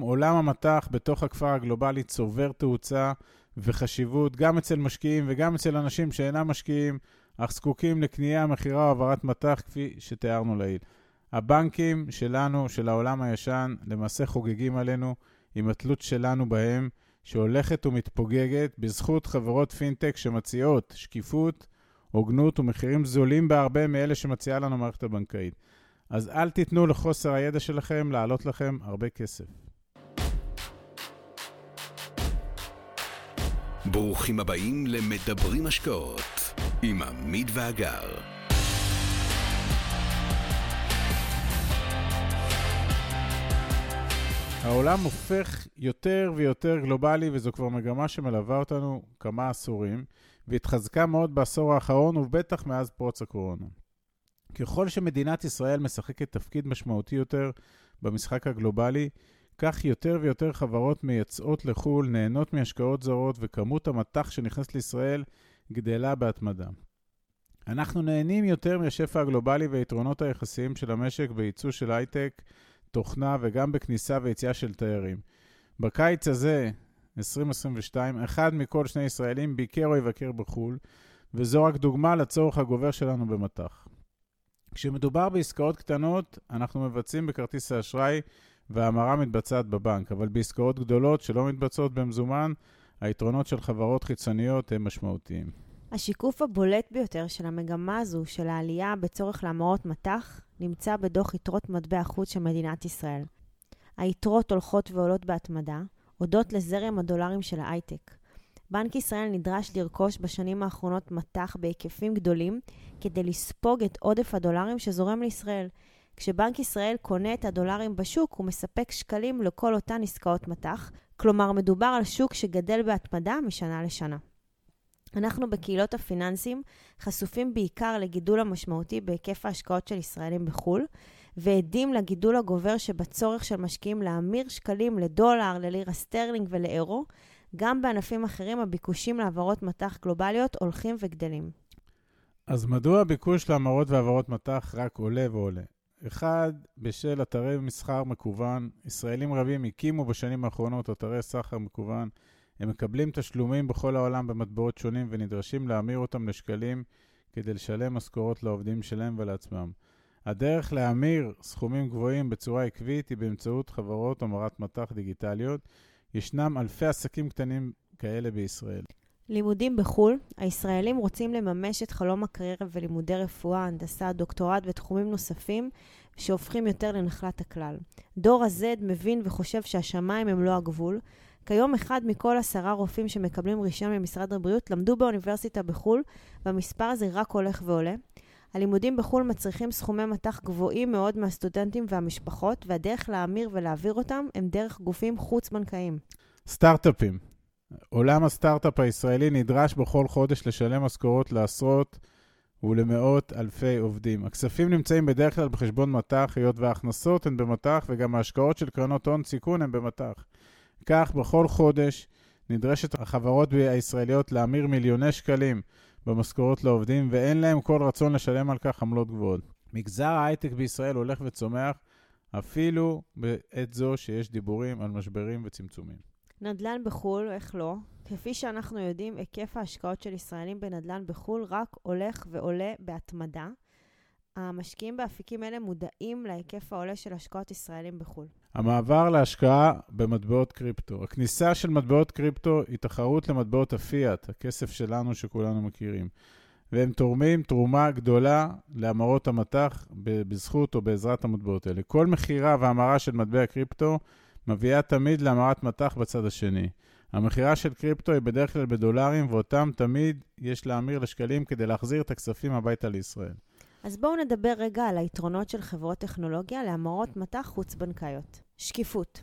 עולם המטח בתוך הכפר הגלובלי צובר תאוצה וחשיבות גם אצל משקיעים וגם אצל אנשים שאינם משקיעים, אך זקוקים לקנייה, מכירה או העברת מטח כפי שתיארנו לעיל. הבנקים שלנו, של העולם הישן, למעשה חוגגים עלינו עם התלות שלנו בהם, שהולכת ומתפוגגת בזכות חברות פינטק שמציעות שקיפות, הוגנות ומחירים זולים בהרבה מאלה שמציעה לנו המערכת הבנקאית. אז אל תיתנו לחוסר הידע שלכם לעלות לכם הרבה כסף. ברוכים הבאים למדברים השקעות עם עמית ואגר. העולם הופך יותר ויותר גלובלי, וזו כבר מגמה שמלווה אותנו כמה עשורים, והתחזקה מאוד בעשור האחרון, ובטח מאז פרוץ הקורונה. ככל שמדינת ישראל משחקת תפקיד משמעותי יותר במשחק הגלובלי, כך יותר ויותר חברות מייצאות לחו"ל, נהנות מהשקעות זרות, וכמות המטח שנכנס לישראל גדלה בהתמדה. אנחנו נהנים יותר מהשפע הגלובלי והיתרונות היחסיים של המשק בייצוא של הייטק, תוכנה וגם בכניסה ויציאה של תיירים. בקיץ הזה, 2022, אחד מכל שני ישראלים ביקר או יבקר בחו"ל, וזו רק דוגמה לצורך הגובר שלנו במטח. כשמדובר בעסקאות קטנות, אנחנו מבצעים בכרטיס האשראי וההמרה מתבצעת בבנק, אבל בעסקאות גדולות שלא מתבצעות במזומן, היתרונות של חברות חיצוניות הם משמעותיים. השיקוף הבולט ביותר של המגמה הזו של העלייה בצורך להמרות מטח נמצא בדוח יתרות מטבע חוץ של מדינת ישראל. היתרות הולכות ועולות בהתמדה, הודות לזרם הדולרים של ההייטק. בנק ישראל נדרש לרכוש בשנים האחרונות מטח בהיקפים גדולים כדי לספוג את עודף הדולרים שזורם לישראל. כשבנק ישראל קונה את הדולרים בשוק, הוא מספק שקלים לכל אותן עסקאות מטח, כלומר מדובר על שוק שגדל בהתמדה משנה לשנה. אנחנו בקהילות הפיננסים חשופים בעיקר לגידול המשמעותי בהיקף ההשקעות של ישראלים בחו"ל, ועדים לגידול הגובר שבצורך של משקיעים להמיר שקלים לדולר, ללירה סטרלינג ולאירו, גם בענפים אחרים הביקושים להעברות מטח גלובליות הולכים וגדלים. אז מדוע הביקוש להמרות והעברות מטח רק עולה ועולה? אחד, בשל אתרי מסחר מקוון, ישראלים רבים הקימו בשנים האחרונות אתרי סחר מקוון. הם מקבלים תשלומים בכל העולם במטבעות שונים ונדרשים להמיר אותם לשקלים כדי לשלם משכורות לעובדים שלהם ולעצמם. הדרך להמיר סכומים גבוהים בצורה עקבית היא באמצעות חברות המרת מטח דיגיטליות. ישנם אלפי עסקים קטנים כאלה בישראל. לימודים בחו"ל, הישראלים רוצים לממש את חלום הקריירה ולימודי רפואה, הנדסה, דוקטורט ותחומים נוספים שהופכים יותר לנחלת הכלל. דור ה-Z מבין וחושב שהשמיים הם לא הגבול. כיום אחד מכל עשרה רופאים שמקבלים רישיון ממשרד הבריאות למדו באוניברסיטה בחו"ל, והמספר הזה רק הולך ועולה. הלימודים בחו"ל מצריכים סכומי מטח גבוהים מאוד מהסטודנטים והמשפחות, והדרך להמיר ולהעביר אותם הם דרך גופים חוץ-בנקאיים. סטארט-אפים עולם הסטארט-אפ הישראלי נדרש בכל חודש לשלם משכורות לעשרות ולמאות אלפי עובדים. הכספים נמצאים בדרך כלל בחשבון מטח, היות וההכנסות הן במטח וגם ההשקעות של קרנות הון סיכון הן במטח. כך, בכל חודש נדרשת החברות הישראליות להמיר מיליוני שקלים במשכורות לעובדים, ואין להם כל רצון לשלם על כך עמלות גבוהות. מגזר ההייטק בישראל הולך וצומח, אפילו בעת זו שיש דיבורים על משברים וצמצומים. נדל"ן בחו"ל, איך לא? כפי שאנחנו יודעים, היקף ההשקעות של ישראלים בנדל"ן בחו"ל רק הולך ועולה בהתמדה. המשקיעים באפיקים אלה מודעים להיקף העולה של השקעות ישראלים בחו"ל. המעבר להשקעה במטבעות קריפטו. הכניסה של מטבעות קריפטו היא תחרות למטבעות הפיאט, הכסף שלנו שכולנו מכירים. והם תורמים תרומה גדולה להמרות המטח בזכות או בעזרת המטבעות האלה. כל מכירה והמרה של מטבע קריפטו מביאה תמיד להמרת מטח בצד השני. המכירה של קריפטו היא בדרך כלל בדולרים, ואותם תמיד יש להמיר לשקלים כדי להחזיר את הכספים הביתה לישראל. אז בואו נדבר רגע על היתרונות של חברות טכנולוגיה להמרות מטח חוץ-בנקאיות. שקיפות.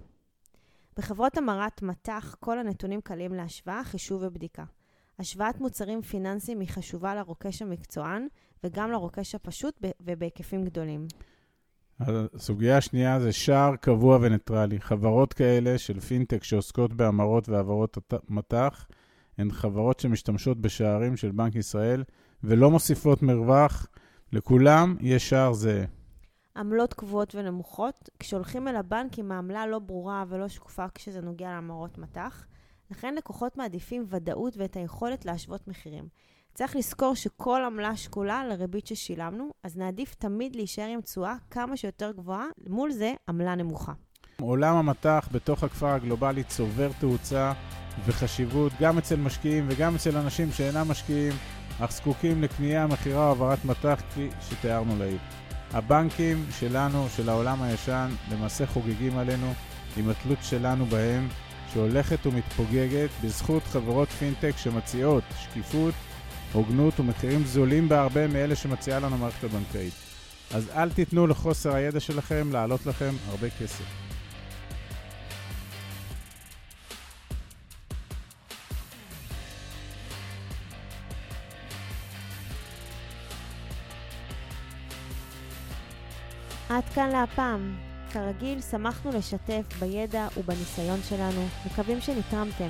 בחברות המרת מטח כל הנתונים קלים להשוואה, חישוב ובדיקה. השוואת מוצרים פיננסיים היא חשובה לרוכש המקצוען וגם לרוכש הפשוט ובהיקפים גדולים. הסוגיה השנייה זה שער קבוע וניטרלי. חברות כאלה של פינטק שעוסקות בהמרות והעברות מטח, הן חברות שמשתמשות בשערים של בנק ישראל ולא מוסיפות מרווח. לכולם יש שער זהה. עמלות קבועות ונמוכות, כשהולכים אל הבנק עם העמלה לא ברורה ולא שקופה כשזה נוגע להמרות מטח. לכן לקוחות מעדיפים ודאות ואת היכולת להשוות מחירים. צריך לזכור שכל עמלה שקולה לריבית ששילמנו, אז נעדיף תמיד להישאר עם תשואה כמה שיותר גבוהה, מול זה עמלה נמוכה. עולם המטח בתוך הכפר הגלובלי צובר תאוצה וחשיבות גם אצל משקיעים וגם אצל אנשים שאינם משקיעים, אך זקוקים לקנייה, מכירה או העברת מטח כפי שתיארנו לעיל. הבנקים שלנו, של העולם הישן, למעשה חוגגים עלינו עם התלות שלנו בהם, שהולכת ומתפוגגת בזכות חברות פינטק שמציעות שקיפות, הוגנות ומחירים זולים בהרבה מאלה שמציעה לנו המערכת הבנקאית. אז אל תיתנו לחוסר הידע שלכם לעלות לכם הרבה כסף. עד כאן להפעם. כרגיל, שמחנו לשתף בידע ובניסיון שלנו, מקווים שנתרמתם.